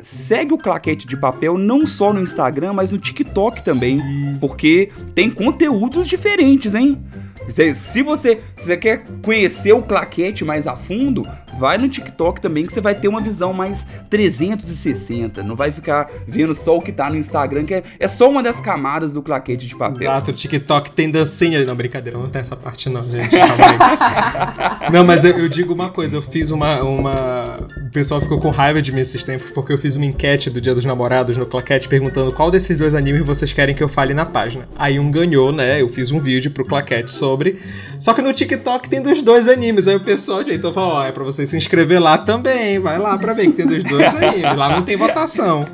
Segue o Claquete de Papel não só no Instagram, mas no TikTok também, porque tem conteúdos diferentes, hein? Se você, se você quer conhecer o claquete mais a fundo, vai no TikTok também que você vai ter uma visão mais 360. Não vai ficar vendo só o que tá no Instagram, que é, é só uma das camadas do claquete de papel. Exato, o TikTok tem dancinha. Não, brincadeira, não tem essa parte não, gente. [laughs] não, mas eu, eu, digo uma coisa, eu fiz uma, uma. O pessoal ficou com raiva de mim esses tempos, porque eu fiz uma enquete do Dia dos Namorados no claquete perguntando qual desses dois animes vocês querem que eu fale na página. Aí um ganhou, né? Eu fiz um vídeo pro claquete sobre. Só que no TikTok tem dos dois animes. Aí o pessoal de então falou: ó, é pra vocês se inscrever lá também. Vai lá pra ver que tem dos dois [laughs] animes. Lá não tem votação.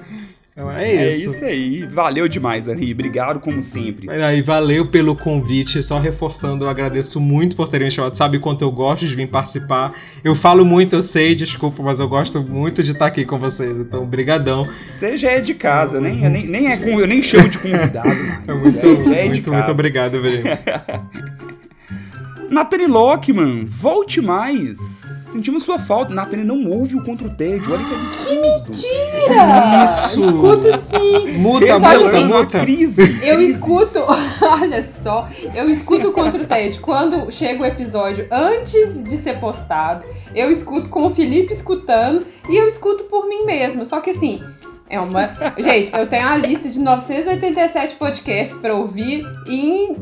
Então é, é isso. É isso aí. Valeu demais, Henri. Obrigado, como sempre. Aí, valeu pelo convite. Só reforçando, eu agradeço muito por terem me chamado. Sabe quanto eu gosto de vir participar. Eu falo muito, eu sei, desculpa, mas eu gosto muito de estar aqui com vocês. Então, brigadão. Você já é de casa, nem, nem, nem, é, eu nem chamo de convidado mais. [laughs] É muito, é, é muito, muito obrigado, velho. [laughs] Nathanie Lockman, volte mais. Sentimos sua falta. Nathanie não ouve o Contra o Tédio. Olha que absurdo. Que mentira! Isso! Escuto sim. Muta, eu, muta, assim, muta. Crise. Eu escuto, [laughs] olha só, eu escuto o Contra o Tédio. Quando chega o episódio antes de ser postado, eu escuto com o Felipe escutando e eu escuto por mim mesmo. Só que assim, é uma. Gente, eu tenho a lista de 987 podcasts para ouvir em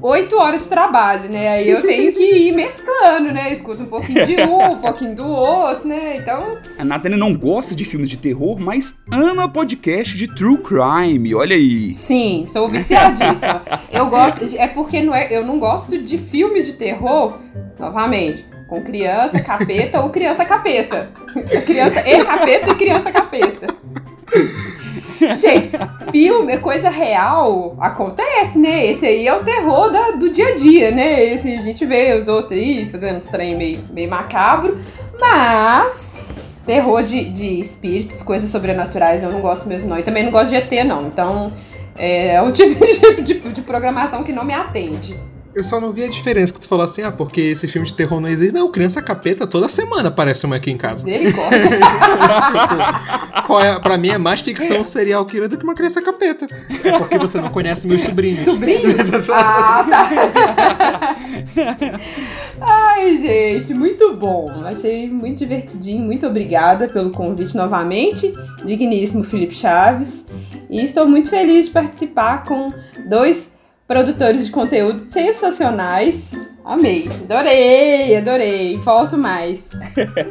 8 horas de trabalho, né? Aí eu tenho que ir mesclando, né? Escuto um pouquinho de um, um pouquinho do outro, né? Então. A Nathania não gosta de filmes de terror, mas ama podcast de true crime. Olha aí. Sim, sou viciadíssima. Eu gosto. É porque não é, eu não gosto de filme de terror, novamente com criança, capeta ou criança capeta. Criança e capeta e criança capeta. [laughs] Gente, filme é coisa real, acontece, né? Esse aí é o terror da, do dia a dia, né? Esse a gente vê os outros aí fazendo uns trem meio, meio macabro, mas terror de, de espíritos, coisas sobrenaturais, eu não gosto mesmo não. E também não gosto de ET, não. Então, é um [laughs] tipo de, de, de programação que não me atende. Eu só não vi a diferença que tu falou assim, ah, porque esse filme de terror não existe. Não, criança capeta toda semana aparece uma aqui em casa. Misericórdia. [laughs] Qual é, pra mim é mais ficção serial killer do que uma criança capeta. É porque você não conhece meus sobrinhos. Sobrinhos? [laughs] ah, tá. Ai, gente, muito bom. Achei muito divertidinho. Muito obrigada pelo convite novamente. Digníssimo Felipe Chaves. E estou muito feliz de participar com dois produtores de conteúdo sensacionais. Amei, adorei, adorei. Volto mais.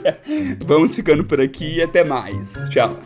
[laughs] Vamos ficando por aqui e até mais. Tchau.